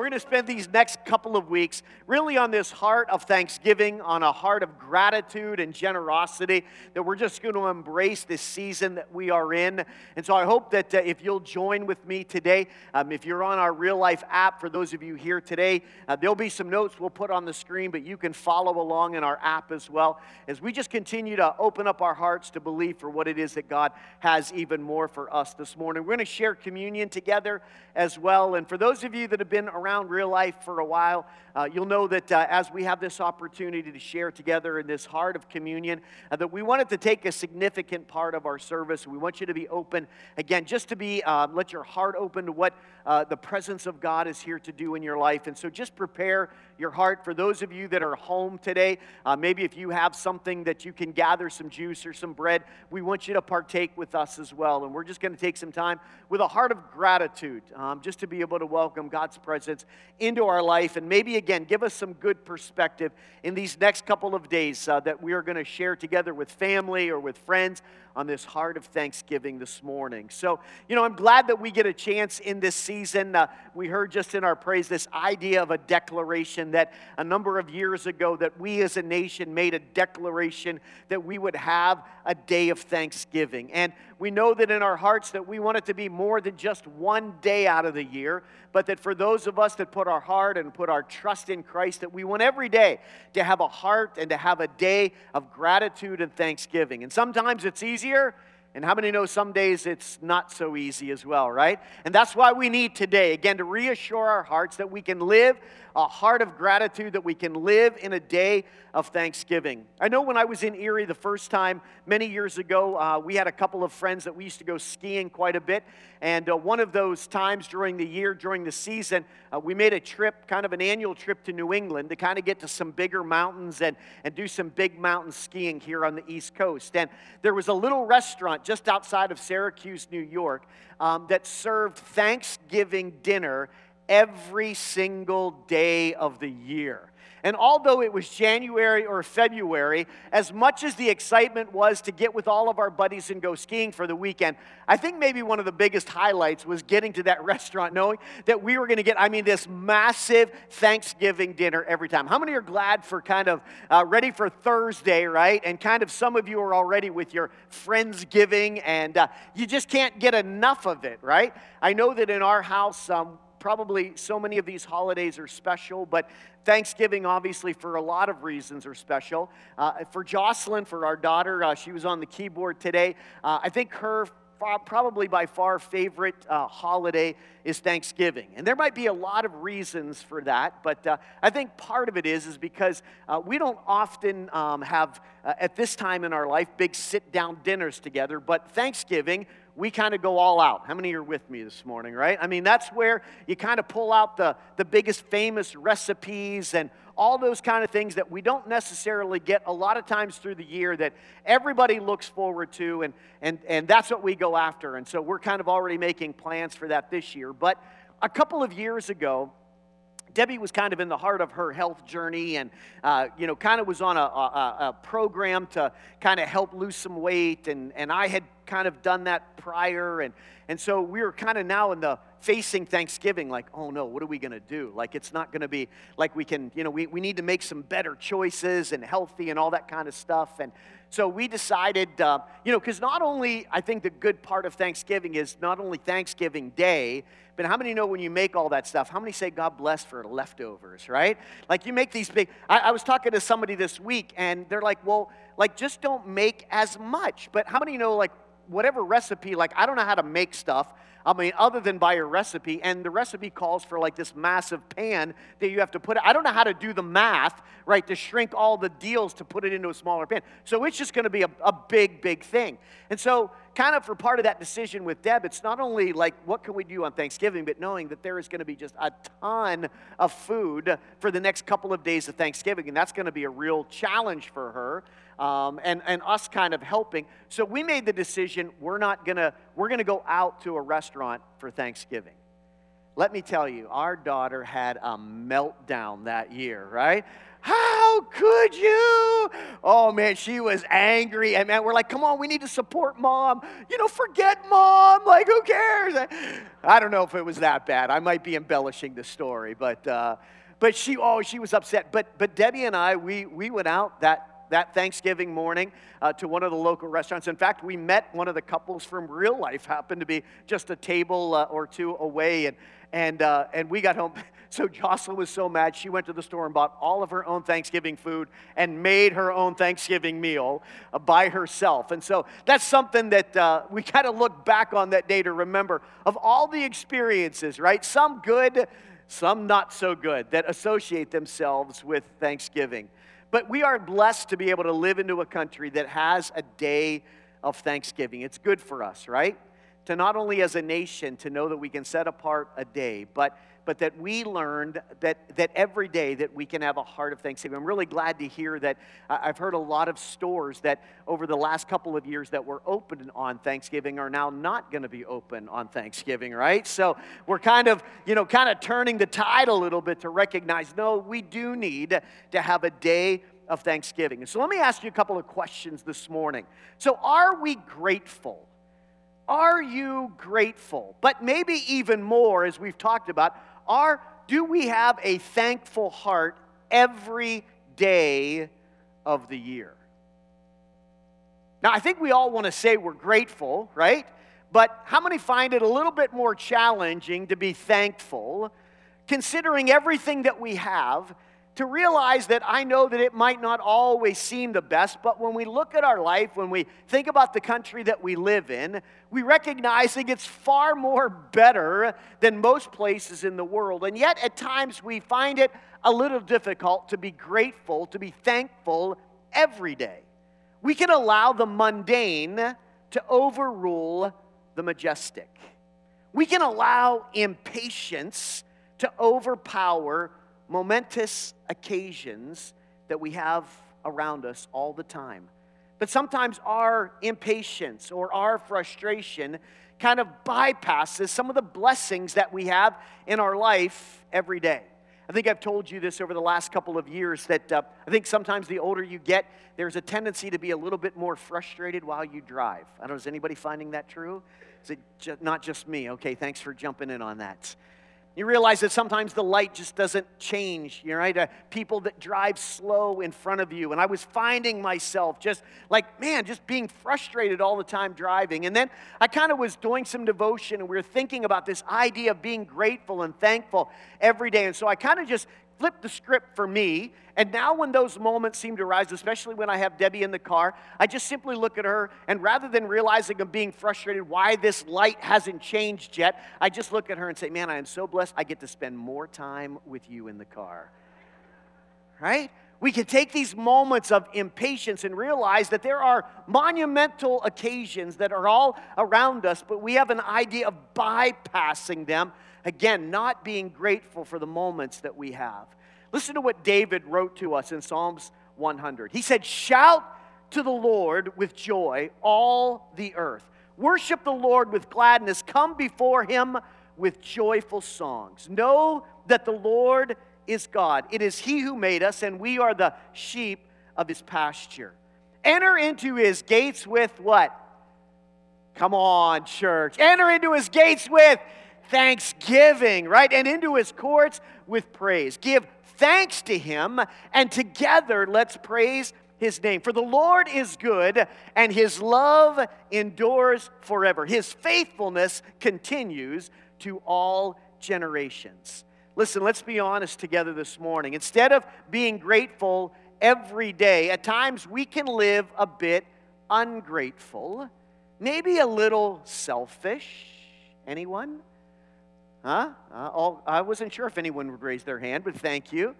we're going to spend these next couple of weeks really on this heart of thanksgiving, on a heart of gratitude and generosity, that we're just going to embrace this season that we are in. And so I hope that uh, if you'll join with me today, um, if you're on our real life app, for those of you here today, uh, there'll be some notes we'll put on the screen, but you can follow along in our app as well as we just continue to open up our hearts to believe for what it is that God has even more for us this morning. We're going to share communion together as well. And for those of you that have been around real life for a while, uh, you'll know that uh, as we have this opportunity to share together in this heart of communion, uh, that we wanted to take a significant part of our service. We want you to be open, again, just to be, um, let your heart open to what uh, the presence of God is here to do in your life. And so just prepare your heart for those of you that are home today. Uh, maybe if you have something that you can gather some juice or some bread, we want you to partake with us as well. And we're just going to take some time with a heart of gratitude um, just to be able to welcome God's presence into our life. And maybe again, give us some good perspective in these next couple of days uh, that we are going to share together with family or with friends on this heart of thanksgiving this morning. So, you know, I'm glad that we get a chance in this season. Uh, we heard just in our praise this idea of a declaration that a number of years ago that we as a nation made a declaration that we would have a day of thanksgiving. And we know that in our hearts that we want it to be more than just one day out of the year, but that for those of us that put our heart and put our trust in Christ, that we want every day to have a heart and to have a day of gratitude and thanksgiving. And sometimes it's easier and how many know some days it's not so easy as well, right? And that's why we need today, again, to reassure our hearts that we can live a heart of gratitude, that we can live in a day of thanksgiving. I know when I was in Erie the first time, many years ago, uh, we had a couple of friends that we used to go skiing quite a bit. And uh, one of those times during the year, during the season, uh, we made a trip, kind of an annual trip to New England to kind of get to some bigger mountains and, and do some big mountain skiing here on the East Coast. And there was a little restaurant restaurant just outside of Syracuse, New York, um, that served Thanksgiving dinner every single day of the year. And although it was January or February, as much as the excitement was to get with all of our buddies and go skiing for the weekend, I think maybe one of the biggest highlights was getting to that restaurant knowing that we were going to get, I mean, this massive Thanksgiving dinner every time. How many are glad for kind of uh, ready for Thursday, right? And kind of some of you are already with your Friendsgiving and uh, you just can't get enough of it, right? I know that in our house, um, probably so many of these holidays are special, but Thanksgiving, obviously, for a lot of reasons, are special. Uh, for Jocelyn, for our daughter, uh, she was on the keyboard today. Uh, I think her probably by far favorite uh, holiday is Thanksgiving. And there might be a lot of reasons for that, but uh, I think part of it is, is because uh, we don't often um, have, uh, at this time in our life, big sit down dinners together, but Thanksgiving, we kind of go all out. How many are with me this morning, right? I mean, that's where you kind of pull out the, the biggest famous recipes and all those kind of things that we don't necessarily get a lot of times through the year that everybody looks forward to, and, and, and that's what we go after. And so we're kind of already making plans for that this year. But a couple of years ago, Debbie was kind of in the heart of her health journey and, uh, you know, kind of was on a, a, a program to kind of help lose some weight. And, and I had kind of done that prior. And, and so we were kind of now in the facing Thanksgiving, like, oh no, what are we going to do? Like, it's not going to be like we can, you know, we, we need to make some better choices and healthy and all that kind of stuff. And so we decided, uh, you know, because not only, I think the good part of Thanksgiving is not only Thanksgiving Day, but how many know when you make all that stuff, how many say God bless for leftovers, right? Like you make these big, I, I was talking to somebody this week and they're like, well, like just don't make as much. But how many know, like, whatever recipe, like I don't know how to make stuff. I mean, other than by a recipe, and the recipe calls for like this massive pan that you have to put. I don't know how to do the math, right, to shrink all the deals to put it into a smaller pan. So it's just going to be a, a big, big thing. And so, kind of for part of that decision with Deb, it's not only like what can we do on Thanksgiving, but knowing that there is going to be just a ton of food for the next couple of days of Thanksgiving, and that's going to be a real challenge for her um, and, and us kind of helping. So we made the decision we're not to, we're to go out to a restaurant for Thanksgiving. Let me tell you, our daughter had a meltdown that year, right? How could you? Oh man, she was angry. And man, we're like, come on, we need to support mom. You know, forget mom. Like, who cares? I don't know if it was that bad. I might be embellishing the story, but uh, but she, oh, she was upset. But but Debbie and I, we we went out that that Thanksgiving morning uh, to one of the local restaurants. In fact, we met one of the couples from real life, happened to be just a table uh, or two away, and and uh, and we got home. So Jocelyn was so mad, she went to the store and bought all of her own Thanksgiving food and made her own Thanksgiving meal uh, by herself. And so that's something that uh, we kind of look back on that day to remember of all the experiences, right? Some good, some not so good, that associate themselves with Thanksgiving. But we are blessed to be able to live into a country that has a day of Thanksgiving. It's good for us, right? To not only as a nation to know that we can set apart a day, but but that we learned that, that every day that we can have a heart of thanksgiving. I'm really glad to hear that uh, I've heard a lot of stores that over the last couple of years that were open on Thanksgiving are now not going to be open on Thanksgiving, right? So we're kind of, you know, kind of turning the tide a little bit to recognize, no, we do need to have a day of Thanksgiving. So let me ask you a couple of questions this morning. So are we grateful? Are you grateful? But maybe even more, as we've talked about, are do we have a thankful heart every day of the year? Now, I think we all want to say we're grateful, right? But how many find it a little bit more challenging to be thankful, considering everything that we have to realize that I know that it might not always seem the best, but when we look at our life, when we think about the country that we live in, we recognize that it's far more better than most places in the world. And yet, at times, we find it a little difficult to be grateful, to be thankful every day. We can allow the mundane to overrule the majestic. We can allow impatience to overpower momentous occasions that we have around us all the time. But sometimes our impatience or our frustration kind of bypasses some of the blessings that we have in our life every day. I think I've told you this over the last couple of years that uh, I think sometimes the older you get, there's a tendency to be a little bit more frustrated while you drive. I don't know, is anybody finding that true? Is it ju- not just me? Okay, thanks for jumping in on that. You realize that sometimes the light just doesn't change, you know, right? Uh, people that drive slow in front of you. And I was finding myself just like, man, just being frustrated all the time driving. And then I kind of was doing some devotion and we were thinking about this idea of being grateful and thankful every day. And so I kind of just flipped the script for me. And now, when those moments seem to arise, especially when I have Debbie in the car, I just simply look at her, and rather than realizing I'm being frustrated why this light hasn't changed yet, I just look at her and say, Man, I am so blessed I get to spend more time with you in the car. Right? We can take these moments of impatience and realize that there are monumental occasions that are all around us, but we have an idea of bypassing them Again, not being grateful for the moments that we have. Listen to what David wrote to us in Psalms 100. He said, Shout to the Lord with joy, all the earth. Worship the Lord with gladness. Come before him with joyful songs. Know that the Lord is God. It is he who made us, and we are the sheep of his pasture. Enter into his gates with what? Come on, church. Enter into his gates with thanksgiving, right? And into his courts with praise. Give thanks to him, and together let's praise his name. For the Lord is good, and his love endures forever. His faithfulness continues to all generations. Listen, let's be honest together this morning. Instead of being grateful every day, at times we can live a bit ungrateful, maybe a little selfish. Anyone? Huh? Uh, oh, I wasn't sure if anyone would raise their hand, but thank you.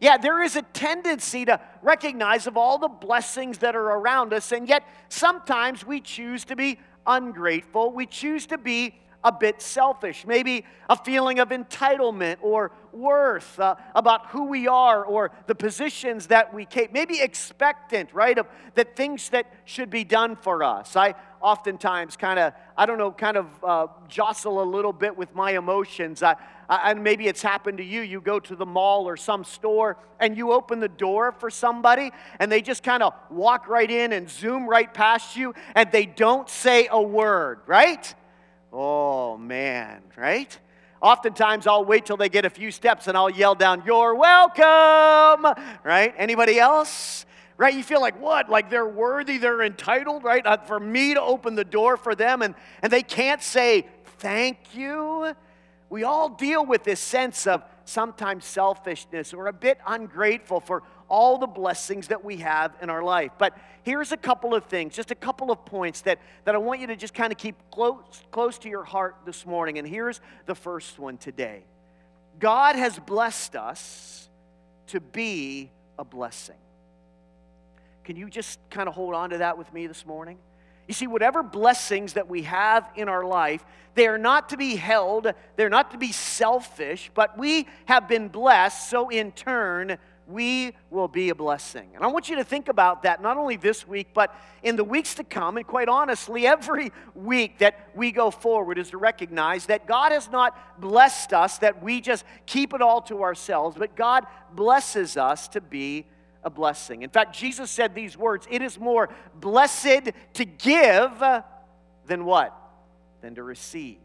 Yeah, there is a tendency to recognize of all the blessings that are around us, and yet sometimes we choose to be ungrateful. We choose to be a bit selfish, maybe a feeling of entitlement or worth uh, about who we are or the positions that we take, maybe expectant, right, of that things that should be done for us. I oftentimes kind of, I don't know, kind of uh, jostle a little bit with my emotions. I, and maybe it's happened to you. You go to the mall or some store and you open the door for somebody and they just kind of walk right in and zoom right past you and they don't say a word, right? Oh, man, right? Oftentimes I'll wait till they get a few steps and I'll yell down, You're welcome, right? Anybody else? Right? You feel like what? Like they're worthy, they're entitled, right? Uh, for me to open the door for them and, and they can't say thank you. We all deal with this sense of sometimes selfishness or a bit ungrateful for all the blessings that we have in our life. But here's a couple of things, just a couple of points that, that I want you to just kind of keep close, close to your heart this morning. And here's the first one today God has blessed us to be a blessing. Can you just kind of hold on to that with me this morning? You see, whatever blessings that we have in our life, they are not to be held, they're not to be selfish, but we have been blessed, so in turn, we will be a blessing. And I want you to think about that not only this week, but in the weeks to come. And quite honestly, every week that we go forward is to recognize that God has not blessed us, that we just keep it all to ourselves, but God blesses us to be a blessing. In fact, Jesus said these words It is more blessed to give than what? Than to receive.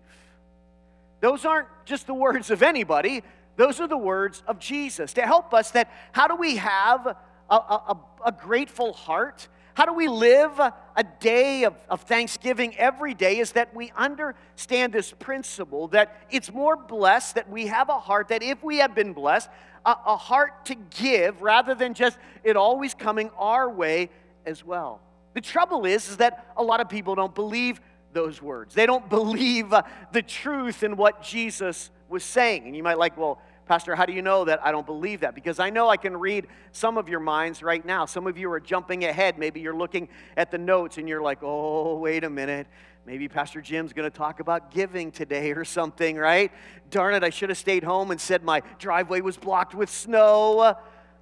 Those aren't just the words of anybody, those are the words of Jesus to help us that how do we have a, a, a grateful heart? How do we live a day of, of, Thanksgiving every day? Is that we understand this principle that it's more blessed that we have a heart that if we have been blessed, a, a heart to give rather than just it always coming our way as well. The trouble is, is that a lot of people don't believe those words. They don't believe uh, the truth in what Jesus was saying. And you might like, well, Pastor, how do you know that I don't believe that? Because I know I can read some of your minds right now. Some of you are jumping ahead. Maybe you're looking at the notes and you're like, oh, wait a minute. Maybe Pastor Jim's going to talk about giving today or something, right? Darn it, I should have stayed home and said my driveway was blocked with snow,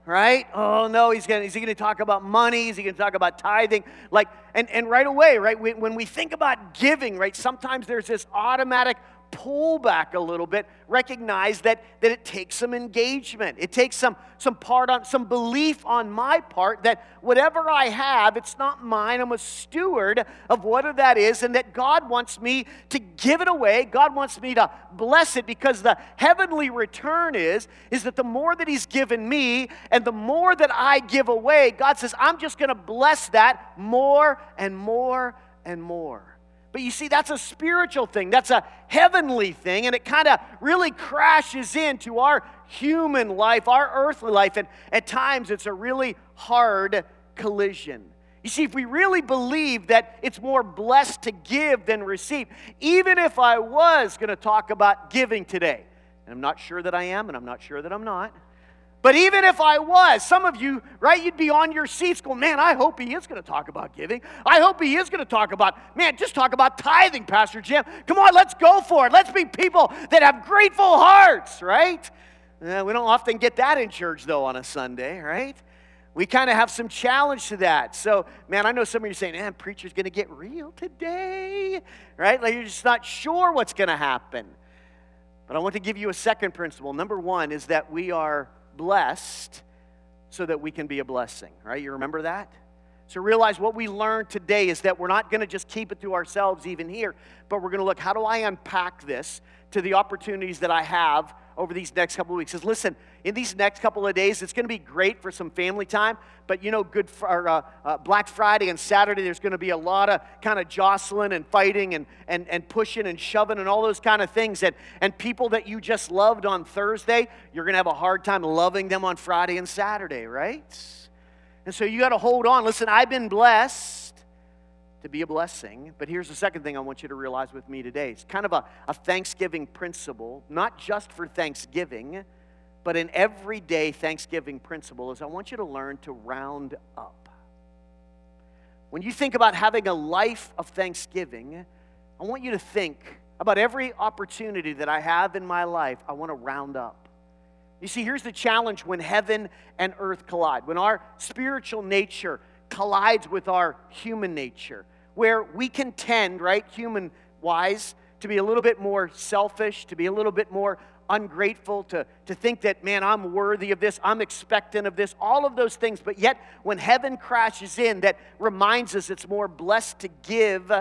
right? Oh no, he's going to, is he going to talk about money? Is he going to talk about tithing? Like, and, and right away, right, when we think about giving, right, sometimes there's this automatic pull back a little bit, recognize that, that it takes some engagement. It takes some, some part on some belief on my part that whatever I have, it's not mine. I'm a steward of whatever that is, and that God wants me to give it away. God wants me to bless it because the heavenly return is, is that the more that He's given me and the more that I give away, God says, I'm just going to bless that more and more and more. But you see, that's a spiritual thing, that's a heavenly thing, and it kind of really crashes into our human life, our earthly life, and at times it's a really hard collision. You see, if we really believe that it's more blessed to give than receive, even if I was going to talk about giving today, and I'm not sure that I am, and I'm not sure that I'm not but even if I was, some of you, right, you'd be on your seats going, man, I hope he is going to talk about giving. I hope he is going to talk about, man, just talk about tithing, Pastor Jim. Come on, let's go for it. Let's be people that have grateful hearts, right? Uh, we don't often get that in church, though, on a Sunday, right? We kind of have some challenge to that. So, man, I know some of you are saying, man, preacher's going to get real today, right? Like you're just not sure what's going to happen. But I want to give you a second principle. Number one is that we are blessed so that we can be a blessing, right? You remember that? So realize what we learned today is that we're not going to just keep it to ourselves even here, but we're going to look how do I unpack this to the opportunities that I have over these next couple of weeks. Says, listen, in these next couple of days, it's going to be great for some family time, but you know, good for uh, uh, Black Friday and Saturday, there's going to be a lot of kind of jostling and fighting and, and, and pushing and shoving and all those kind of things. And, and people that you just loved on Thursday, you're going to have a hard time loving them on Friday and Saturday, right? And so you got to hold on. Listen, I've been blessed to be a blessing. But here's the second thing I want you to realize with me today it's kind of a, a Thanksgiving principle, not just for Thanksgiving, but an everyday Thanksgiving principle is I want you to learn to round up. When you think about having a life of Thanksgiving, I want you to think about every opportunity that I have in my life, I want to round up. You see, here's the challenge when heaven and earth collide, when our spiritual nature collides with our human nature, where we can tend, right, human wise, to be a little bit more selfish, to be a little bit more ungrateful, to, to think that, man, I'm worthy of this, I'm expectant of this, all of those things. But yet, when heaven crashes in, that reminds us it's more blessed to give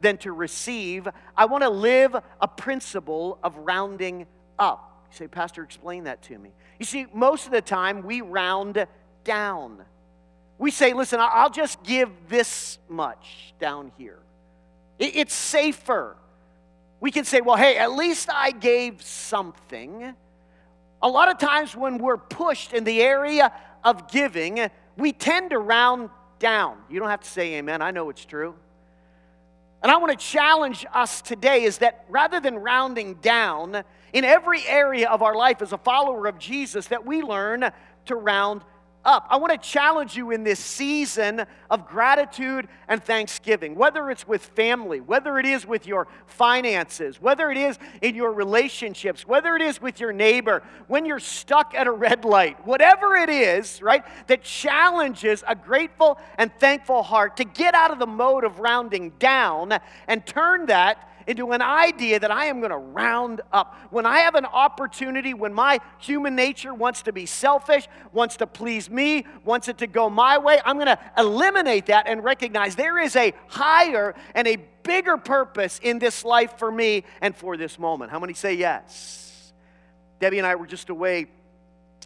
than to receive. I want to live a principle of rounding up. You say, Pastor, explain that to me. You see, most of the time we round down. We say, listen, I'll just give this much down here. It's safer. We can say, well, hey, at least I gave something. A lot of times when we're pushed in the area of giving, we tend to round down. You don't have to say amen, I know it's true. And I want to challenge us today is that rather than rounding down in every area of our life as a follower of Jesus, that we learn to round up. I want to challenge you in this season of gratitude and thanksgiving, whether it's with family, whether it is with your finances, whether it is in your relationships, whether it is with your neighbor, when you're stuck at a red light, whatever it is, right, that challenges a grateful and thankful heart to get out of the mode of rounding down and turn that into an idea that I am going to round up. When I have an opportunity, when my human nature wants to be selfish, wants to please me, wants it to go my way, I'm going to eliminate that and recognize there is a higher and a bigger purpose in this life for me and for this moment. How many say yes? Debbie and I were just away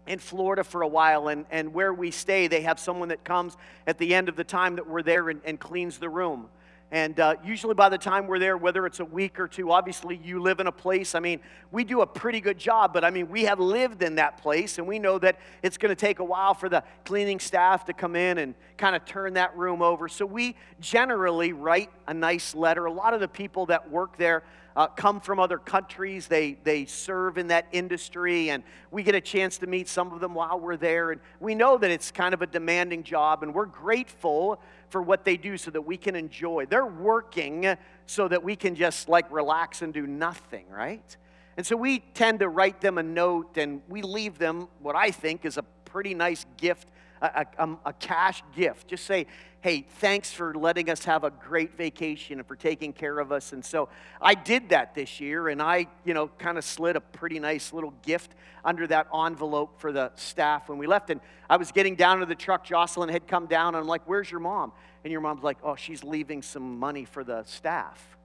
in Florida for a while, and, and where we stay, they have someone that comes at the end of the time that we're there and, and cleans the room. And uh, usually, by the time we're there, whether it's a week or two, obviously you live in a place. I mean, we do a pretty good job, but I mean, we have lived in that place, and we know that it's going to take a while for the cleaning staff to come in and kind of turn that room over. So, we generally write a nice letter. A lot of the people that work there uh, come from other countries. They, they serve in that industry, and we get a chance to meet some of them while we're there. And we know that it's kind of a demanding job, and we're grateful for what they do so that we can enjoy. They're working so that we can just like relax and do nothing, right? And so we tend to write them a note and we leave them what I think is a pretty nice gift a, a, um, a, cash gift. Just say, hey, thanks for letting us have a great vacation and for taking care of us. And so I did that this year, and I, you know, kind of slid a pretty nice little gift under that envelope for the staff when we left. And I was getting down to the truck. Jocelyn had come down, and I'm like, where's your mom? And your mom's like, oh, she's leaving some money for the staff.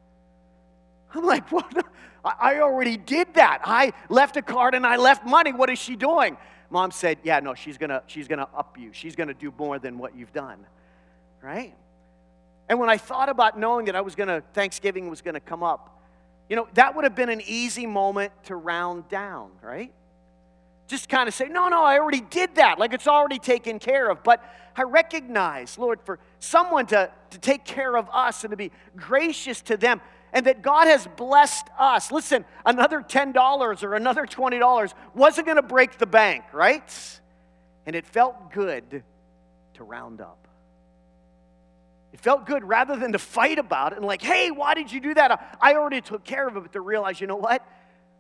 I'm like, what? I already did that. I left a card and I left money. What is she doing? Mom said, Yeah, no, she's gonna, she's gonna up you. She's gonna do more than what you've done. Right? And when I thought about knowing that I was gonna, Thanksgiving was gonna come up, you know, that would have been an easy moment to round down, right? Just kind of say, no, no, I already did that. Like it's already taken care of. But I recognize, Lord, for someone to, to take care of us and to be gracious to them and that God has blessed us. Listen, another $10 or another $20 wasn't going to break the bank, right? And it felt good to round up. It felt good rather than to fight about it and, like, hey, why did you do that? I already took care of it, but to realize, you know what?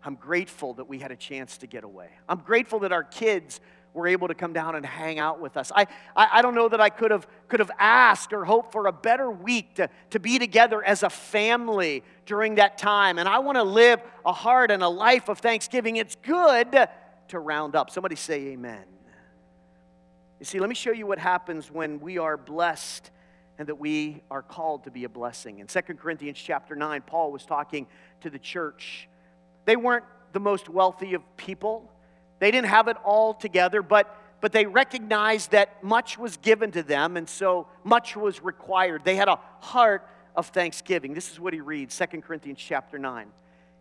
I'm grateful that we had a chance to get away. I'm grateful that our kids were able to come down and hang out with us. I, I, I, don't know that I could have, could have asked or hoped for a better week to, to be together as a family during that time. And I want to live a heart and a life of thanksgiving. It's good to round up. Somebody say amen. You see, let me show you what happens when we are blessed and that we are called to be a blessing. In 2 Corinthians chapter 9, Paul was talking to the church. They weren't the most wealthy of people. They didn't have it all together, but, but they recognized that much was given to them, and so much was required. They had a heart of thanksgiving. This is what he reads, 2 Corinthians chapter 9.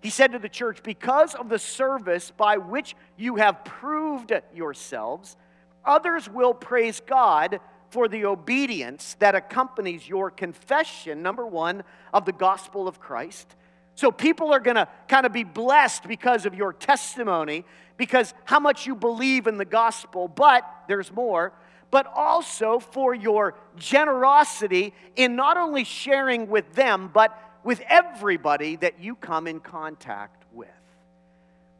He said to the church, Because of the service by which you have proved yourselves, others will praise God for the obedience that accompanies your confession, number one, of the gospel of Christ. So people are going to kind of be blessed because of your testimony, because how much you believe in the gospel, but there's more, but also for your generosity in not only sharing with them, but with everybody that you come in contact with.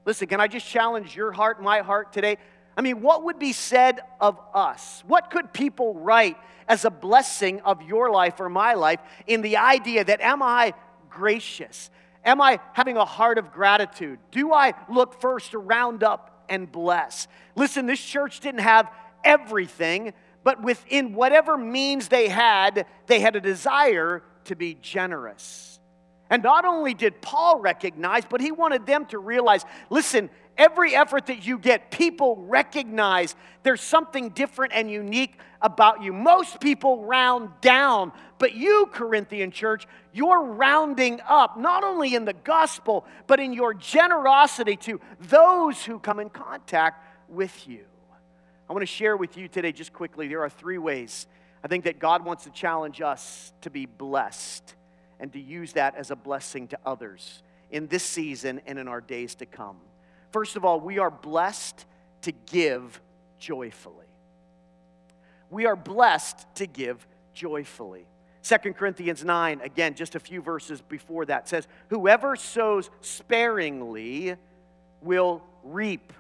Listen, can I just challenge your heart, my heart today? I mean, what would be said of us? What could people write as a blessing of your life or my life in the idea that am I gracious? Am I having a heart of gratitude? Do I look first to round up and bless? Listen, this church didn't have everything, but within whatever means they had, they had a desire to be generous. And not only did Paul recognize, but he wanted them to realize listen, every effort that you get, people recognize there's something different and unique about you. Most people round down, but you, Corinthian church, you're rounding up, not only in the gospel, but in your generosity to those who come in contact with you. I want to share with you today, just quickly, there are three ways I think that God wants to challenge us to be blessed and to use that as a blessing to others in this season and in our days to come. First of all, we are blessed to give joyfully. We are blessed to give joyfully. 2 Corinthians 9, again, just a few verses before that, says, Whoever sows sparingly will reap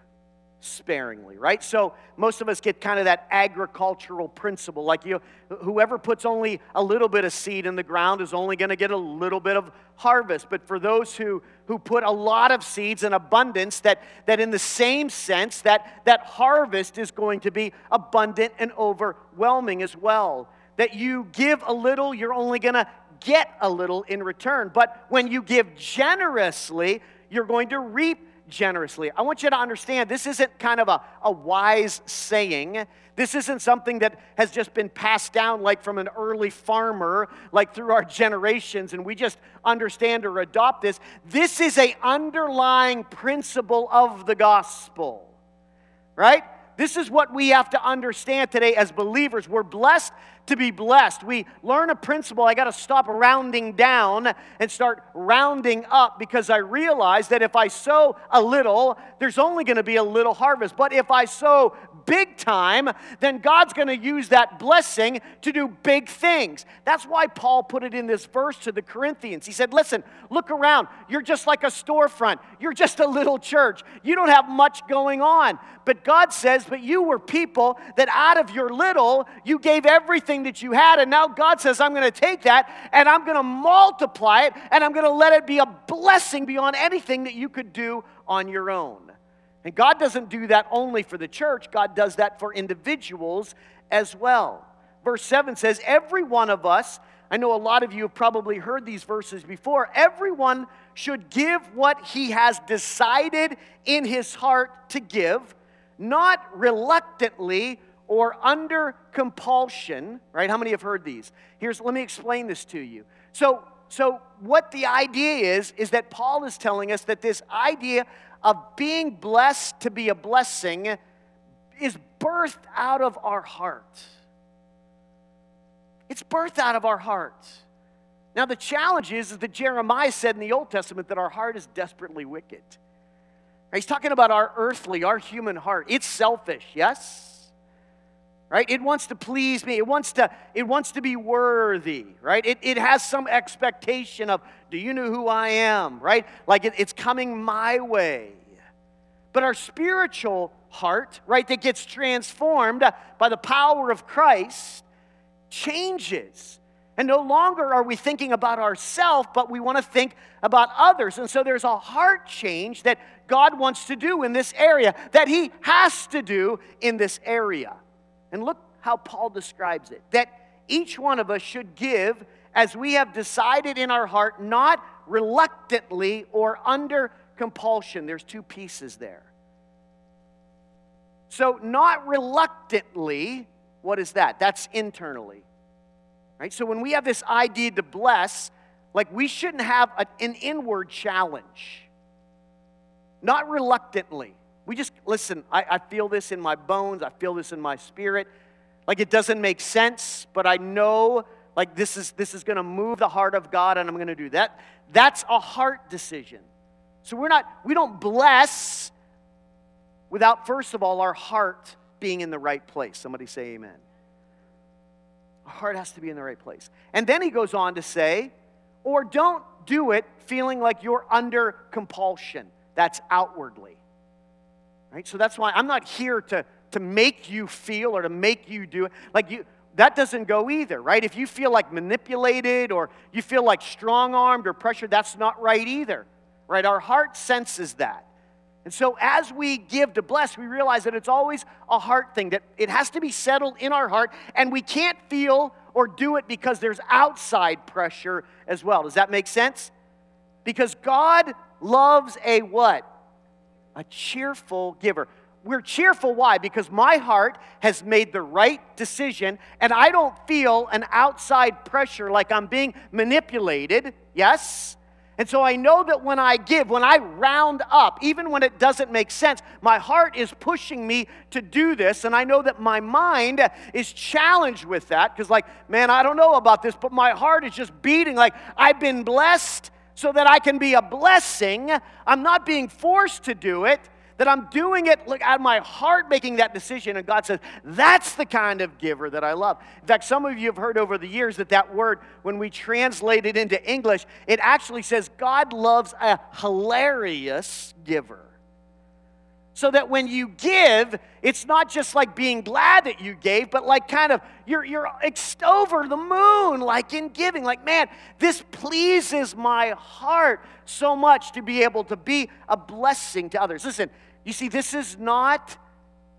sparingly, right? So most of us get kind of that agricultural principle. Like you, whoever puts only a little bit of seed in the ground is only going to get a little bit of harvest. But for those who, who put a lot of seeds in abundance, that, that in the same sense, that, that harvest is going to be abundant and overwhelming as well. That you give a little, you're only going to get a little in return. But when you give generously, you're going to reap generously. I want you to understand this isn't kind of a, a wise saying. This isn't something that has just been passed down like from an early farmer, like through our generations, and we just understand or adopt this. This is a underlying principle of the gospel, right? This is what we have to understand today as believers. We're blessed to be blessed. We learn a principle. I got to stop rounding down and start rounding up because I realize that if I sow a little, there's only going to be a little harvest. But if I sow big time, then God's going to use that blessing to do big things. That's why Paul put it in this verse to the Corinthians. He said, Listen, look around. You're just like a storefront, you're just a little church. You don't have much going on. But God says, But you were people that out of your little, you gave everything that you had. And now God says, I'm going to take that and I'm going to multiply it and I'm going to let it be a blessing beyond anything that you could do on your own. And God doesn't do that only for the church, God does that for individuals as well. Verse 7 says, Every one of us, I know a lot of you have probably heard these verses before, everyone should give what he has decided in his heart to give, not reluctantly or under compulsion, right? How many have heard these? Here's let me explain this to you. So so what the idea is is that Paul is telling us that this idea of being blessed to be a blessing is birthed out of our heart. It's birthed out of our hearts. Now, the challenge is, is that Jeremiah said in the Old Testament that our heart is desperately wicked. He's talking about our earthly, our human heart. It's selfish, yes? Right? It wants to please me. It wants to it wants to be worthy right? It, it has some expectation of do you know who i am right? Like it, it's coming my way. But our spiritual heart right that gets transformed by the power of christ changes. And no longer are we thinking about ourselves but we want to think about others. And so there's a heart change that god wants to do in this area that he has to do in this area and look how Paul describes it that each one of us should give as we have decided in our heart, not reluctantly or under compulsion. There's two pieces there. So, not reluctantly, what is that? That's internally. Right? So, when we have this idea to bless, like we shouldn't have an inward challenge. Not reluctantly. We just, listen, I, I feel this in my bones, I feel this in my spirit. Like it doesn't make sense, but I know like this is this is going to move the heart of God and I'm going to do that. That's a heart decision. So we're not we don't bless without first of all our heart being in the right place. Somebody say amen. Our heart has to be in the right place. And then he goes on to say, or don't do it feeling like you're under compulsion. That's outwardly. Right? So that's why I'm not here to, to make you feel or to make you do it. Like you that doesn't go either, right? If you feel like manipulated or you feel like strong armed or pressured, that's not right either, right? Our heart senses that. And so as we give to bless, we realize that it's always a heart thing, that it has to be settled in our heart, and we can't feel or do it because there's outside pressure as well. Does that make sense? Because God loves a what? A cheerful giver. We're cheerful. Why? Because my heart has made the right decision and I don't feel an outside pressure like I'm being manipulated. Yes? And so I know that when I give, when I round up, even when it doesn't make sense, my heart is pushing me to do this. And I know that my mind is challenged with that because, like, man, I don't know about this, but my heart is just beating like I've been blessed so that I can be a blessing. I'm not being forced to do it that I'm doing it of my heart making that decision. And God says, that's the kind of giver that I love. In fact, some of you have heard over the years that that word, when we translate it into English, it actually says God loves a hilarious giver. So that when you give, it's not just like being glad that you gave, but like kind of you're, you're over the moon, like in giving. Like, man, this pleases my heart so much to be able to be a blessing to others. Listen, you see, this is not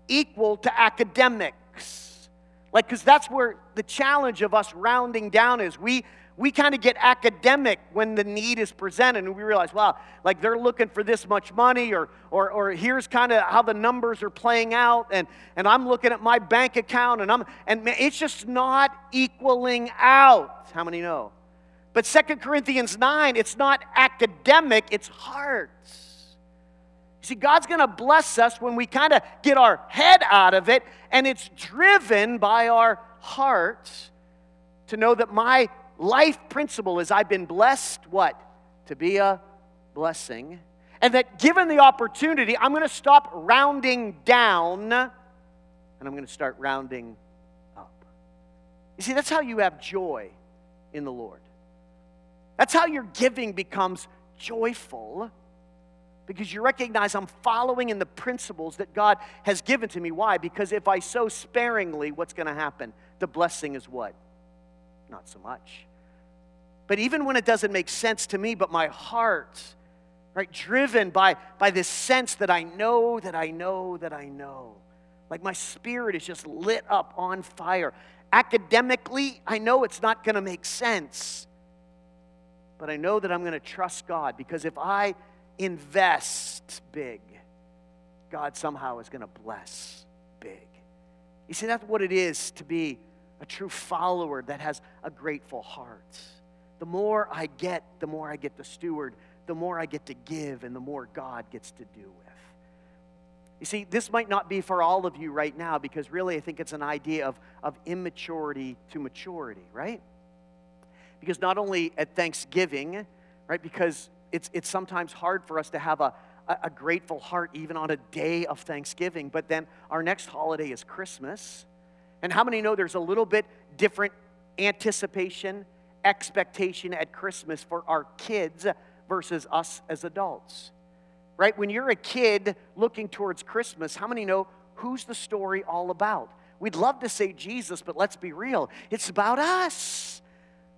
equal to academics. Like, because that's where the challenge of us rounding down is. We, we kind of get academic when the need is presented and we realize, wow, like they're looking for this much money, or, or, or here's kind of how the numbers are playing out, and, and I'm looking at my bank account, and, I'm, and it's just not equaling out. How many know? But Second Corinthians 9, it's not academic, it's hearts. You see, God's going to bless us when we kind of get our head out of it and it's driven by our hearts to know that my life principle is I've been blessed, what? To be a blessing. And that given the opportunity, I'm going to stop rounding down and I'm going to start rounding up. You see, that's how you have joy in the Lord. That's how your giving becomes joyful because you recognize I'm following in the principles that God has given to me. Why? Because if I sow sparingly, what's going to happen? The blessing is what? Not so much. But even when it doesn't make sense to me, but my heart, right, driven by, by this sense that I know, that I know, that I know. Like my spirit is just lit up on fire. Academically, I know it's not going to make sense. But I know that I'm going to trust God because if I invest big, God somehow is going to bless big. You see, that's what it is to be a true follower that has a grateful heart. The more I get, the more I get to steward, the more I get to give, and the more God gets to do with. You see, this might not be for all of you right now because really I think it's an idea of, of immaturity to maturity, right? Because not only at Thanksgiving, right, because it's, it's sometimes hard for us to have a, a, a grateful heart even on a day of Thanksgiving. But then our next holiday is Christmas. And how many know there's a little bit different anticipation, expectation at Christmas for our kids versus us as adults? Right? When you're a kid looking towards Christmas, how many know who's the story all about? We'd love to say Jesus, but let's be real. It's about us,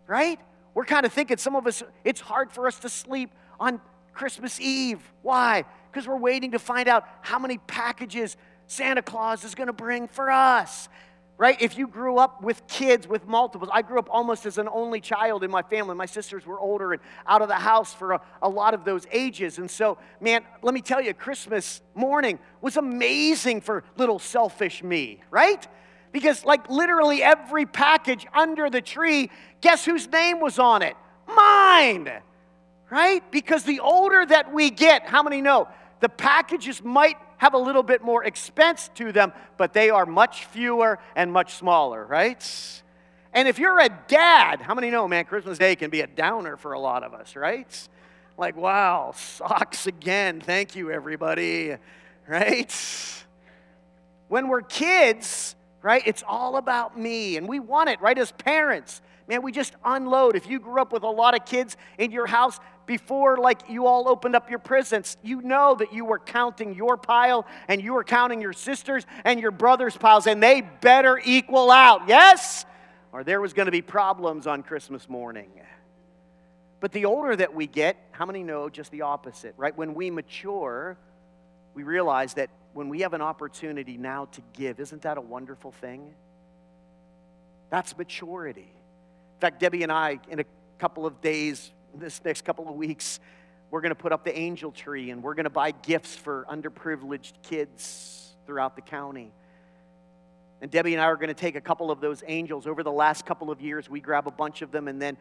right? We're kind of thinking, some of us, it's hard for us to sleep on Christmas Eve. Why? Because we're waiting to find out how many packages Santa Claus is going to bring for us. Right? If you grew up with kids with multiples, I grew up almost as an only child in my family. My sisters were older and out of the house for a, a lot of those ages. And so, man, let me tell you, Christmas morning was amazing for little selfish me, right? Because, like, literally every package under the tree, guess whose name was on it? Mine right? Because the older that we get, how many know? The packages might have a little bit more expense to them, but they are much fewer and much smaller, right? And if you're a dad, how many know, man, Christmas Day can be a downer for a lot of us, right? Like, wow, socks again. Thank you, everybody, right? When we're kids, right, it's all about me, and we want it, right, as parents man, we just unload. If you grew up with a lot of kids in your house, before like you all opened up your presents, you know that you were counting your pile and you were counting your sisters and your brothers' piles, and they better equal out. Yes? Or there was going to be problems on Christmas morning. But the older that we get, how many know just the opposite, right? When we mature, we realize that when we have an opportunity now to give, isn't that a wonderful thing? That's maturity. In fact, Debbie and I, in a couple of days, this next couple of weeks, we're going to put up the angel tree and we're going to buy gifts for underprivileged kids throughout the county. And Debbie and I are going to take a couple of those angels. Over the last couple of years, we grab a bunch of them, and then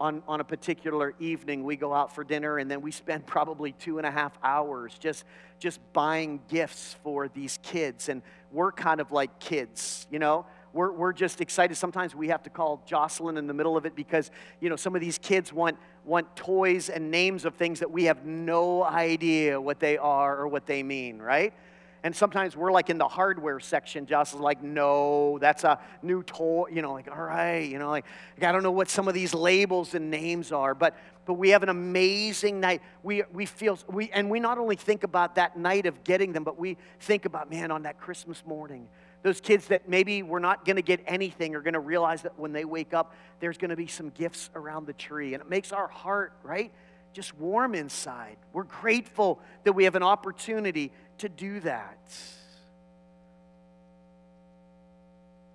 on, on a particular evening, we go out for dinner, and then we spend probably two and a half hours just, just buying gifts for these kids. And we're kind of like kids, you know? We're, we're just excited. Sometimes we have to call Jocelyn in the middle of it because, you know, some of these kids want, want toys and names of things that we have no idea what they are or what they mean, right? And sometimes we're like in the hardware section. Jocelyn's like, no, that's a new toy. You know, like, all right, you know, like, I don't know what some of these labels and names are, but but we have an amazing night. We, we feel, we, and we not only think about that night of getting them, but we think about, man, on that Christmas morning, those kids that maybe we're not going to get anything are going to realize that when they wake up, there's going to be some gifts around the tree. And it makes our heart, right, just warm inside. We're grateful that we have an opportunity to do that.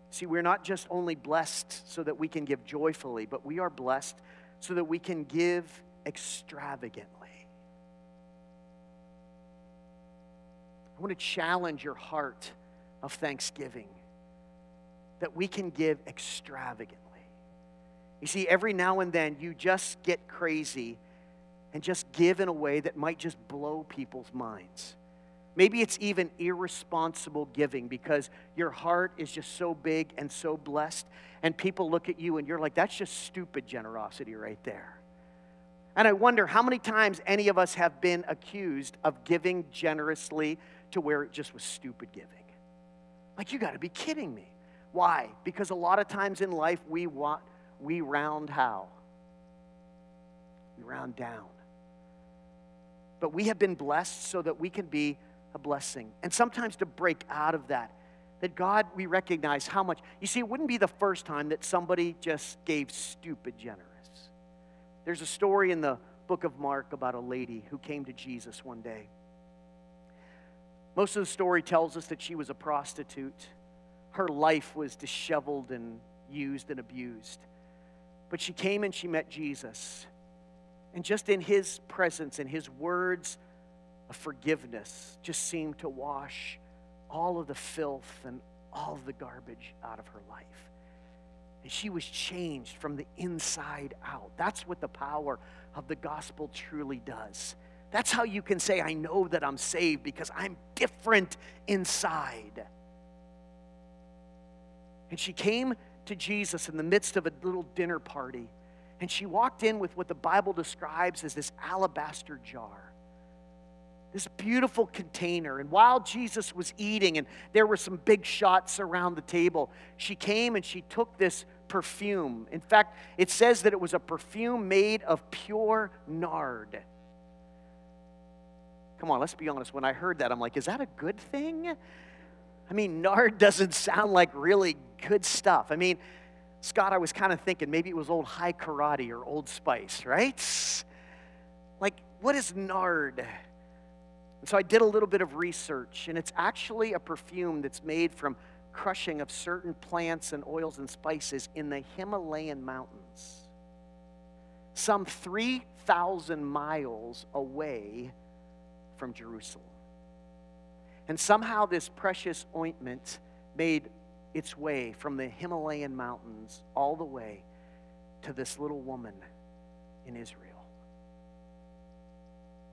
See, we're not just only blessed so that we can give joyfully, but we are blessed so that we can give extravagantly. I want to challenge your heart of thanksgiving that we can give extravagantly. You see, every now and then you just get crazy and just give in a way that might just blow people's minds. Maybe it's even irresponsible giving because your heart is just so big and so blessed, and people look at you and you're like, that's just stupid generosity right there. And I wonder how many times any of us have been accused of giving generously to where it just was stupid giving. Like, you got to be kidding me. Why? Because a lot of times in life, we want, we round how? We round down. But we have been blessed so that we can be a blessing. And sometimes to break out of that, that God, we recognize how much. You see, it wouldn't be the first time that somebody just gave stupid generous. There's a story in the book of Mark about a lady who came to Jesus one day. Most of the story tells us that she was a prostitute. Her life was disheveled and used and abused. But she came and she met Jesus. And just in his presence and his words of forgiveness just seemed to wash all of the filth and all of the garbage out of her life. And she was changed from the inside out. That's what the power of the gospel truly does. That's how you can say, I know that I'm saved because I'm different inside. And she came to Jesus in the midst of a little dinner party. And she walked in with what the Bible describes as this alabaster jar, this beautiful container. And while Jesus was eating, and there were some big shots around the table, she came and she took this perfume. In fact, it says that it was a perfume made of pure nard. Come on, let's be honest. When I heard that, I'm like, is that a good thing? I mean, nard doesn't sound like really good stuff. I mean, Scott, I was kind of thinking maybe it was old high karate or old spice, right? Like, what is nard? And so I did a little bit of research, and it's actually a perfume that's made from crushing of certain plants and oils and spices in the Himalayan mountains, some 3,000 miles away from Jerusalem. And somehow this precious ointment made its way from the Himalayan mountains all the way to this little woman in Israel.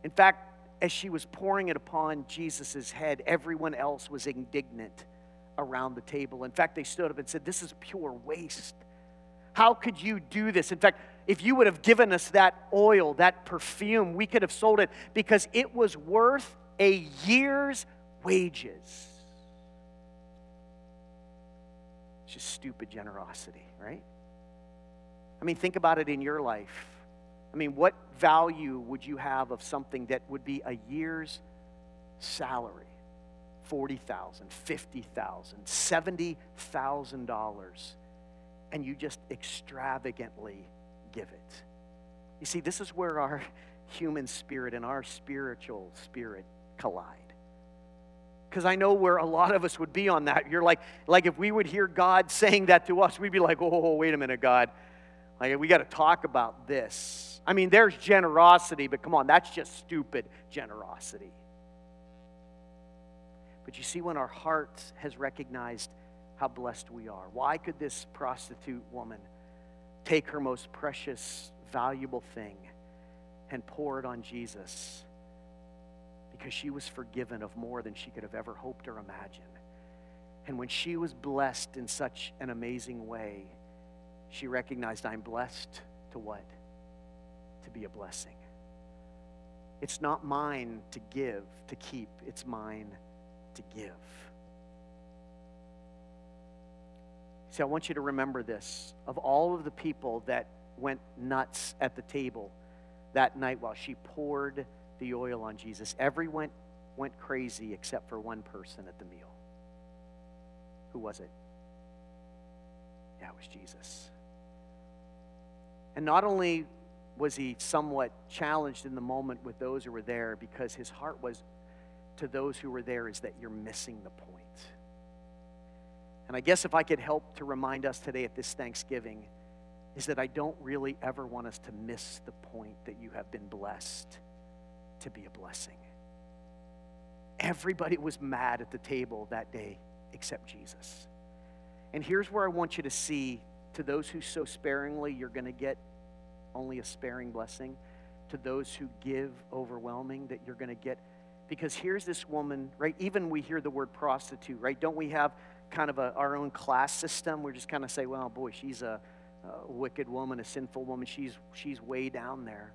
In fact, as she was pouring it upon Jesus' head, everyone else was indignant around the table. In fact, they stood up and said, This is pure waste. How could you do this? In fact, if you would have given us that oil, that perfume, we could have sold it because it was worth a year's wages. It's just stupid generosity, right? I mean, think about it in your life. I mean, what value would you have of something that would be a year's salary? $40,000, $50,000, $70,000, and you just extravagantly give it. You see, this is where our human spirit and our spiritual spirit collide. Because I know where a lot of us would be on that. You're like, like if we would hear God saying that to us, we'd be like, oh, wait a minute, God. Like, we got to talk about this. I mean, there's generosity, but come on, that's just stupid generosity. But you see, when our heart has recognized how blessed we are, why could this prostitute woman take her most precious, valuable thing and pour it on Jesus? Because she was forgiven of more than she could have ever hoped or imagined. And when she was blessed in such an amazing way, she recognized, I'm blessed to what? To be a blessing. It's not mine to give, to keep, it's mine to give. See, I want you to remember this. Of all of the people that went nuts at the table that night while she poured the oil on Jesus, everyone went crazy except for one person at the meal. Who was it? Yeah, it was Jesus. And not only was he somewhat challenged in the moment with those who were there because his heart was to those who were there is that you're missing the point. And I guess if I could help to remind us today at this Thanksgiving, is that I don't really ever want us to miss the point that you have been blessed to be a blessing. Everybody was mad at the table that day except Jesus. And here's where I want you to see to those who sow sparingly, you're going to get only a sparing blessing. To those who give overwhelming, that you're going to get because here's this woman, right? Even we hear the word prostitute, right? Don't we have kind of a, our own class system? We're just kind of say, well, boy, she's a, a wicked woman, a sinful woman. She's, she's way down there.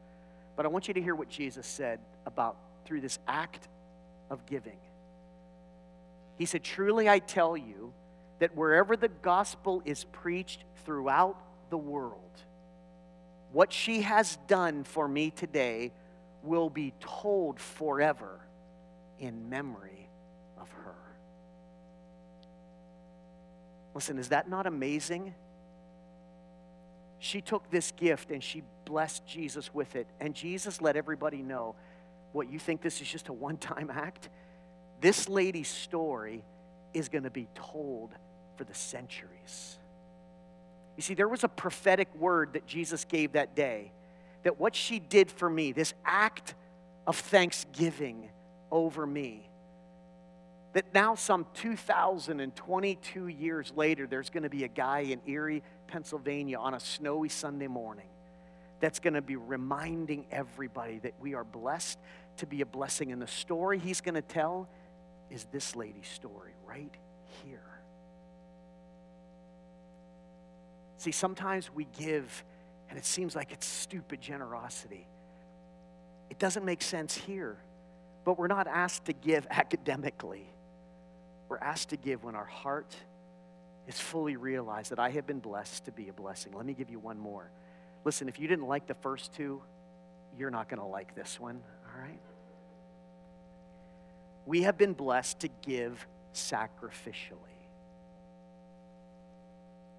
But I want you to hear what Jesus said about through this act of giving. He said, Truly I tell you that wherever the gospel is preached throughout the world, what she has done for me today will be told forever in memory of her. Listen, is that not amazing? She took this gift and she blessed Jesus with it. And Jesus let everybody know what you think this is just a one time act? This lady's story is going to be told for the centuries. You see, there was a prophetic word that Jesus gave that day that what she did for me, this act of thanksgiving, over me. That now, some 2,022 years later, there's going to be a guy in Erie, Pennsylvania on a snowy Sunday morning that's going to be reminding everybody that we are blessed to be a blessing. And the story he's going to tell is this lady's story right here. See, sometimes we give and it seems like it's stupid generosity. It doesn't make sense here. But we're not asked to give academically. We're asked to give when our heart is fully realized that I have been blessed to be a blessing. Let me give you one more. Listen, if you didn't like the first two, you're not going to like this one, all right? We have been blessed to give sacrificially.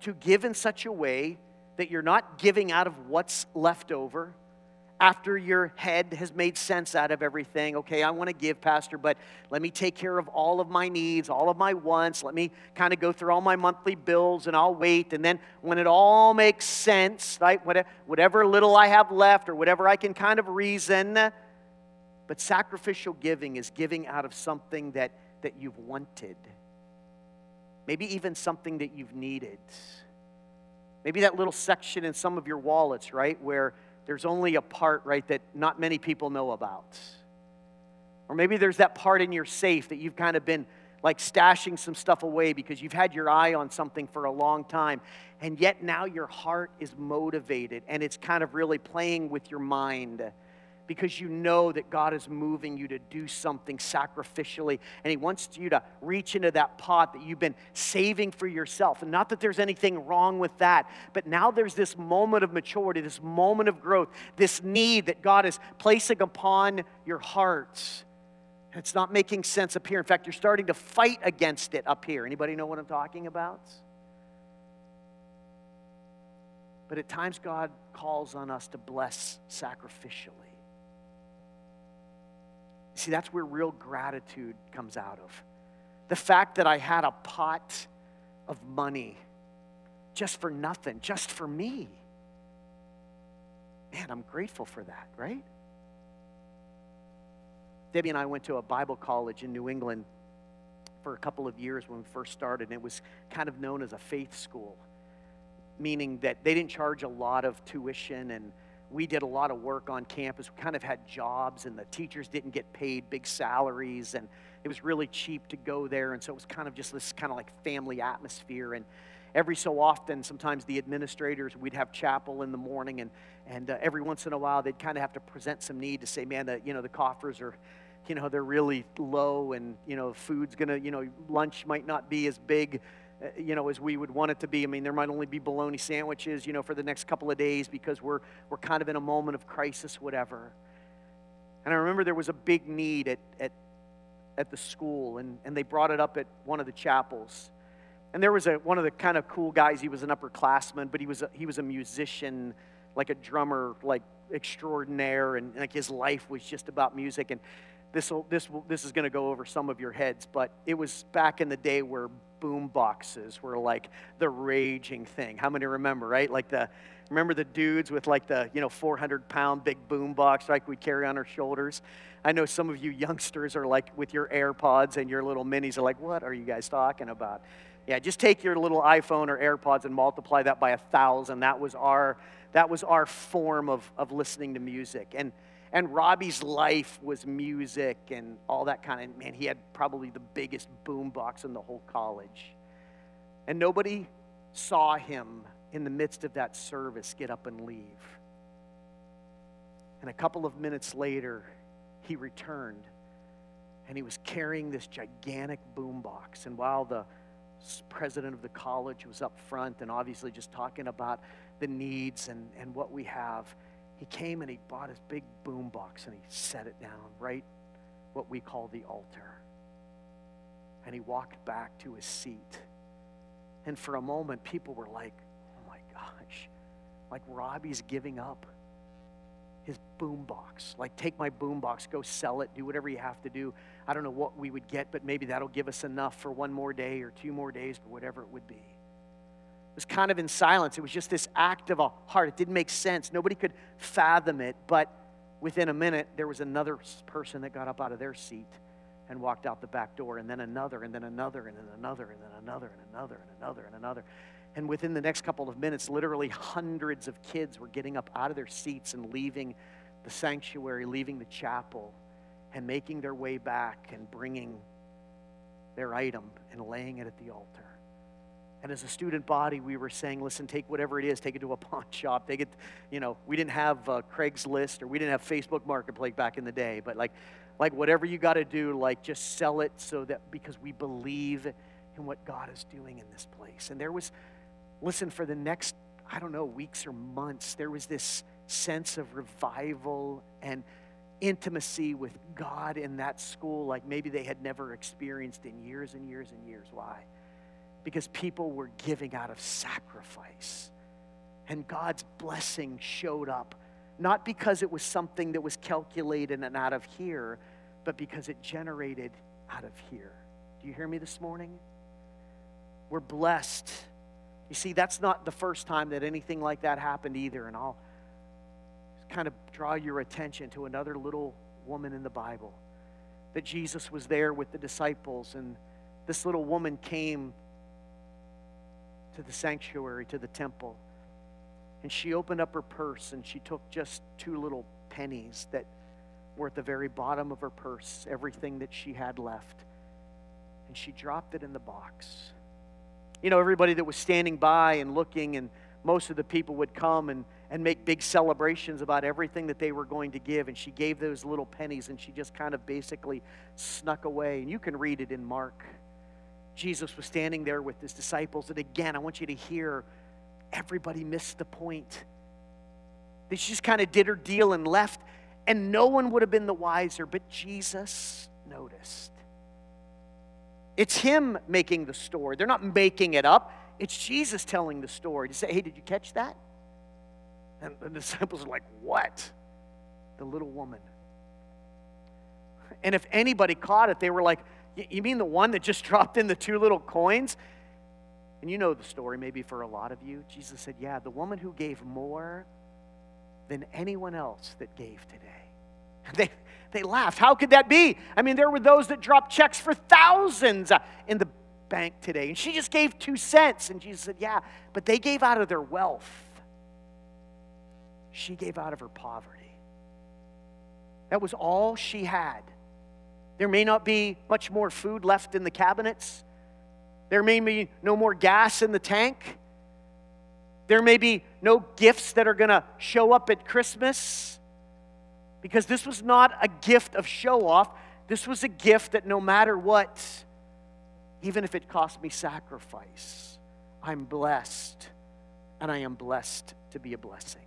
To give in such a way that you're not giving out of what's left over, after your head has made sense out of everything. Okay, I want to give, Pastor, but let me take care of all of my needs, all of my wants. Let me kind of go through all my monthly bills and I'll wait. And then when it all makes sense, right, whatever little I have left or whatever I can kind of reason. But sacrificial giving is giving out of something that, that you've wanted, maybe even something that you've needed. Maybe that little section in some of your wallets, right, where there's only a part, right, that not many people know about. Or maybe there's that part in your safe that you've kind of been like stashing some stuff away because you've had your eye on something for a long time. And yet now your heart is motivated and it's kind of really playing with your mind because you know that God is moving you to do something sacrificially. And He wants you to reach into that pot that you've been saving for yourself. And not that there's anything wrong with that, but now there's this moment of maturity, this moment of growth, this need that God is placing upon your hearts. It's not making sense up here. In fact, you're starting to fight against it up here. Anybody know what I'm talking about? But at times, God calls on us to bless sacrificially. See, that's where real gratitude comes out of. The fact that I had a pot of money just for nothing, just for me. Man, I'm grateful for that, right? Debbie and I went to a Bible college in New England for a couple of years when we first started, and it was kind of known as a faith school, meaning that they didn't charge a lot of tuition and we did a lot of work on campus. We kind of had jobs, and the teachers didn't get paid big salaries, and it was really cheap to go there. And so it was kind of just this kind of like family atmosphere. And every so often, sometimes the administrators, we'd have chapel in the morning, and, and uh, every once in a while, they'd kind of have to present some need to say, man, the, you know, the coffers are, you know, they're really low, and, you know, food's going to, you know, lunch might not be as big Uh, you know, as we would want it to be. I mean, there might only be bologna sandwiches, you know, for the next couple of days because we're, we're kind of in a moment of crisis, whatever. And I remember there was a big need at, at, at the school, and, and they brought it up at one of the chapels. And there was a, one of the kind of cool guys, he was an upperclassman, but he was a, he was a musician, like a drummer, like extraordinaire, and like his life was just about music. And this, this, this is going to go over some of your heads, but it was back in the day where boom boxes were like the raging thing. How many remember, right? Like the, remember the dudes with like the, you know, 400 pound big boom box like we carry on our shoulders? I know some of you youngsters are like with your AirPods and your little minis are like, what are you guys talking about? Yeah, just take your little iPhone or AirPods and multiply that by a thousand. That was our, that was our form of, of listening to music. And, and Robbie's life was music and all that kind of man, he had probably the biggest boombox in the whole college. And nobody saw him in the midst of that service get up and leave. And a couple of minutes later, he returned and he was carrying this gigantic boombox. And while the president of the college was up front and obviously just talking about the needs and, and what we have, he came and he bought his big boom box and he set it down right what we call the altar. And he walked back to his seat. And for a moment, people were like, oh my gosh, like Robbie's giving up his boom box. Like, take my boom box, go sell it, do whatever you have to do. I don't know what we would get, but maybe that'll give us enough for one more day or two more days or whatever it would be. It was kind of in silence. It was just this act of a heart. It didn't make sense. Nobody could fathom it. But within a minute, there was another person that got up out of their seat and walked out the back door, and then another, and then another, and then another, and then another, and another, and another, and another. And within the next couple of minutes, literally hundreds of kids were getting up out of their seats and leaving the sanctuary, leaving the chapel, and making their way back and bringing their item and laying it at the altar. And as a student body, we were saying, listen, take whatever it is, take it to a pawn shop. Take it, you know, we didn't have uh, Craigslist or we didn't have Facebook Marketplace back in the day, but like, like whatever you got to do, like just sell it so that because we believe in what God is doing in this place. And there was, listen, for the next, I don't know, weeks or months, there was this sense of revival and intimacy with God in that school like maybe they had never experienced in years and years and years. Why? Because people were giving out of sacrifice. And God's blessing showed up, not because it was something that was calculated and out of here, but because it generated out of here. Do you hear me this morning? We're blessed. You see, that's not the first time that anything like that happened either. And I'll kind of draw your attention to another little woman in the Bible that Jesus was there with the disciples, and this little woman came to the sanctuary, to the temple. And she opened up her purse and she took just two little pennies that were at the very bottom of her purse, everything that she had left. And she dropped it in the box. You know, everybody that was standing by and looking, and most of the people would come and, and make big celebrations about everything that they were going to give. And she gave those little pennies and she just kind of basically snuck away. And you can read it in Mark. Jesus was standing there with his disciples. And again, I want you to hear everybody missed the point. They just kind of did her deal and left, and no one would have been the wiser, but Jesus noticed. It's him making the story. They're not making it up. It's Jesus telling the story. To say, hey, did you catch that? And the disciples are like, What? The little woman. And if anybody caught it, they were like, You mean the one that just dropped in the two little coins? And you know the story, maybe for a lot of you. Jesus said, Yeah, the woman who gave more than anyone else that gave today. They, they laughed. How could that be? I mean, there were those that dropped checks for thousands uh, in the bank today. And she just gave two cents. And Jesus said, Yeah, but they gave out of their wealth she gave out of her poverty. That was all she had. There may not be much more food left in the cabinets. There may be no more gas in the tank. There may be no gifts that are going to show up at Christmas because this was not a gift of show off. This was a gift that no matter what, even if it cost me sacrifice, I'm blessed and I am blessed to be a blessing.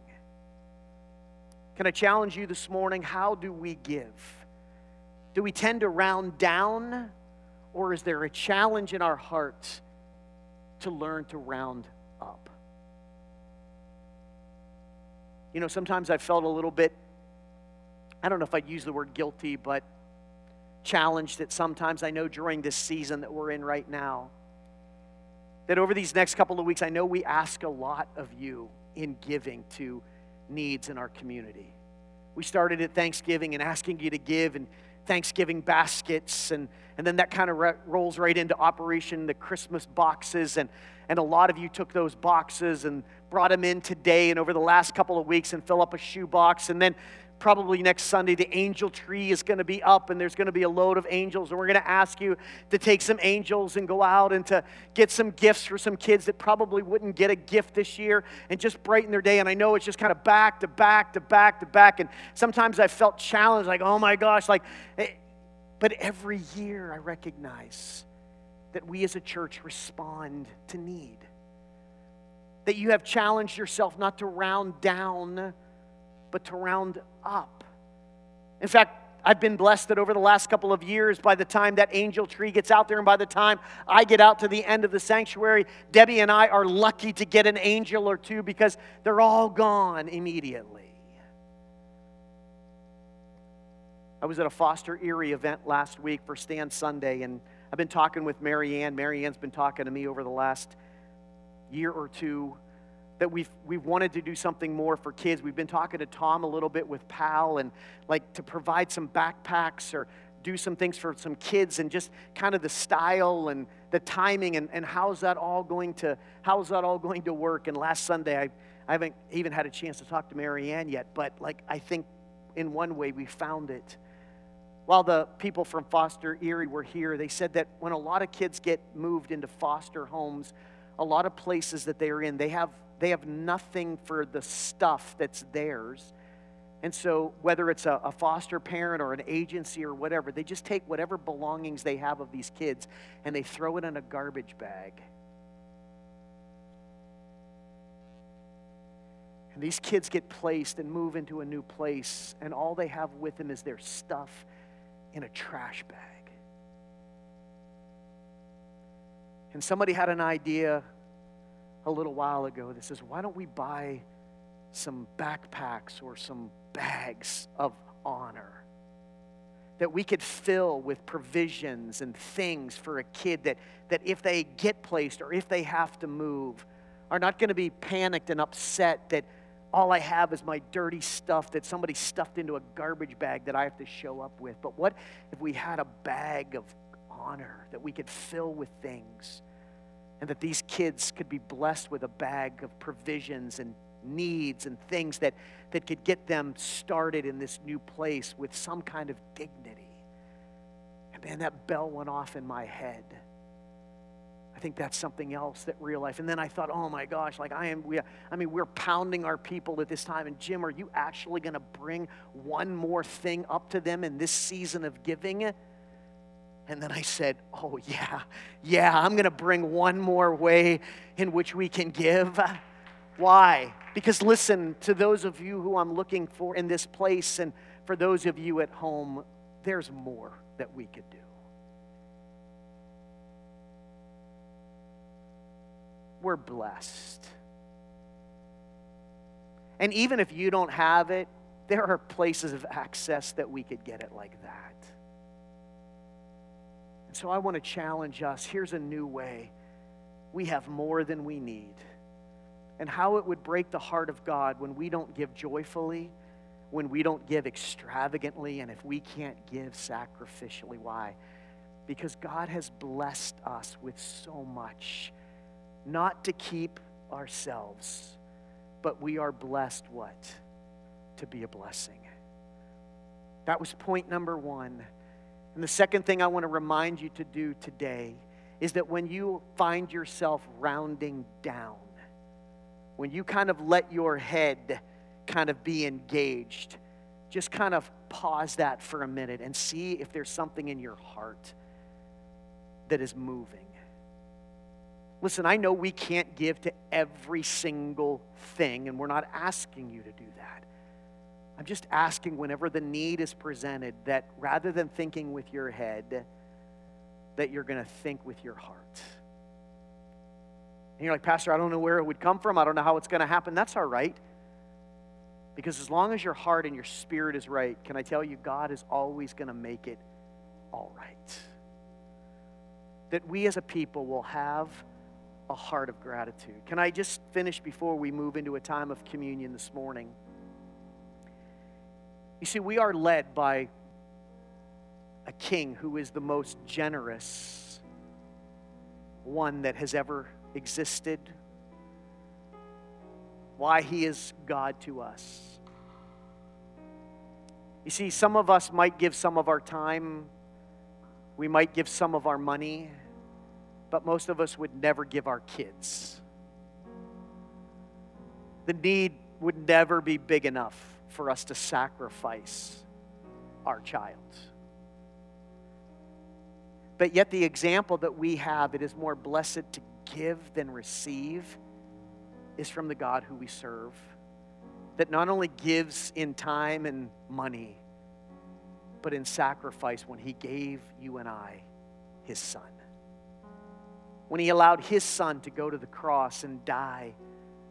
Can I challenge you this morning? How do we give? Do we tend to round down, or is there a challenge in our hearts to learn to round up? You know, sometimes I felt a little bit, I don't know if I'd use the word guilty, but challenged that sometimes I know during this season that we're in right now, that over these next couple of weeks, I know we ask a lot of you in giving to needs in our community. We started at Thanksgiving and asking you to give and Thanksgiving baskets, and, and then that kind of re- rolls right into Operation the Christmas boxes. And, and a lot of you took those boxes and brought them in today and over the last couple of weeks and fill up a shoebox. And then probably next Sunday, the angel tree is going to be up and there's going to be a load of angels. And we're going to ask you to take some angels and go out and to get some gifts for some kids that probably wouldn't get a gift this year and just brighten their day. And I know it's just kind of back to back to back to back. And sometimes I felt challenged, like, oh my gosh, like, eh, but every year I recognize that we as a church respond to need. That you have challenged yourself not to round down but to round up. In fact, I've been blessed that over the last couple of years, by the time that angel tree gets out there, and by the time I get out to the end of the sanctuary, Debbie and I are lucky to get an angel or two because they're all gone immediately. I was at a Foster Erie event last week for Stand Sunday, and I've been talking with Marianne. Marianne's been talking to me over the last year or two that we've, we've wanted to do something more for kids. We've been talking to Tom a little bit with PAL and like to provide some backpacks or do some things for some kids and just kind of the style and the timing and, and how's that all going to how's that all going to work and last sunday I, I haven't even had a chance to talk to marianne yet but like i think in one way we found it while the people from foster erie were here they said that when a lot of kids get moved into foster homes a lot of places that they're in they have they have nothing for the stuff that's theirs. And so, whether it's a, a, foster parent or an agency or whatever, they just take whatever belongings they have of these kids and they throw it in a garbage bag. And these kids get placed and move into a new place, and all they have with them is their stuff in a trash bag. And somebody had an idea a little while ago that says, why don't we buy some backpacks or some bags of honor that we could fill with provisions and things for a kid that, that if they get placed or if they have to move, are not going to be panicked and upset that all I have is my dirty stuff that somebody stuffed into a garbage bag that I have to show up with. But what if we had a bag of honor that we could fill with things? And that these kids could be blessed with a bag of provisions and needs and things that, that could get them started in this new place with some kind of dignity. And man, that bell went off in my head. I think that's something else that real life. And then I thought, oh my gosh, like I am, we, I mean, we're pounding our people at this time. And Jim, are you actually going to bring one more thing up to them in this season of giving? And then I said, oh yeah, yeah, I'm going to bring one more way in which we can give. Why? Because listen, to those of you who I'm looking for in this place, and for those of you at home, there's more that we could do. we're blessed. And even if you don't have it, there are places of access that we could get it like that. So I want to challenge us here's a new way. We have more than we need. And how it would break the heart of God when we don't give joyfully, when we don't give extravagantly, and if we can't give sacrificially. Why? Because God has blessed us with so much not to keep ourselves, but we are blessed what? To be a blessing. That was point number one. And the second thing I want to remind you to do today is that when you find yourself rounding down, when you kind of let your head kind of be engaged, just kind of pause that for a minute and see if there's something in your heart that is moving. Listen, I know we can't give to every single thing, and we're not asking you to do that. I'm just asking whenever the need is presented that rather than thinking with your head, that you're going to think with your heart. And you're like, Pastor, I don't know where it would come from. I don't know how it's going to happen. That's all right. Because as long as your heart and your spirit is right, can I tell you, God is always going to make it all right. That we as a people will have a heart of gratitude. Can I just finish before we move into a time of communion this morning? You see, we are led by a king who is the most generous one that has ever existed. Why he is God to us. You see, some of us might give some of our time, we might give some of our money but most of us would never give our kids. The need would never be big enough for us to sacrifice our child. But yet, the example that we have, it is more blessed to give than receive, is from the God who we serve, that not only gives in time and money, but in sacrifice when He gave you and I His Son when he allowed his son to go to the cross and die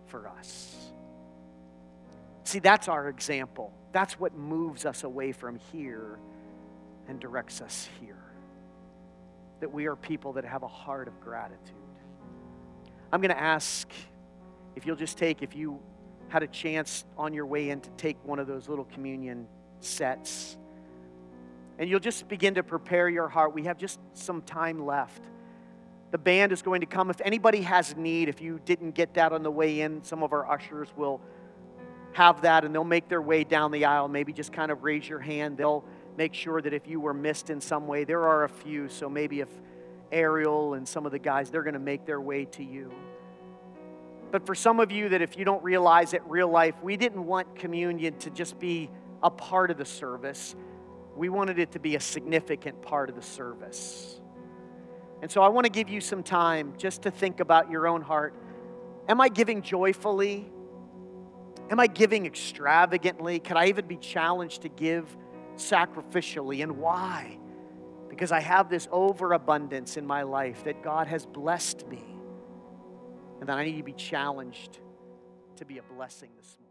for us. See, that's our example. That's what moves us away from here and directs us here. That we are people that have a heart of gratitude. I'm going to ask if you'll just take, if you had a chance on your way in to take one of those little communion sets, and you'll just begin to prepare your heart. We have just some time left. The band is going to come. If anybody has need, if you didn't get that on the way in, some of our ushers will have that and they'll make their way down the aisle. Maybe just kind of raise your hand. They'll make sure that if you were missed in some way, there are a few. So maybe if Ariel and some of the guys, they're going to make their way to you. But for some of you that if you don't realize it, real life, we didn't want communion to just be a part of the service. We wanted it to be a significant part of the service. And so I want to give you some time just to think about your own heart. Am I giving joyfully? Am I giving extravagantly? Could I even be challenged to give sacrificially? And why? Because I have this overabundance in my life that God has blessed me. And that I need to be challenged to be a blessing this morning.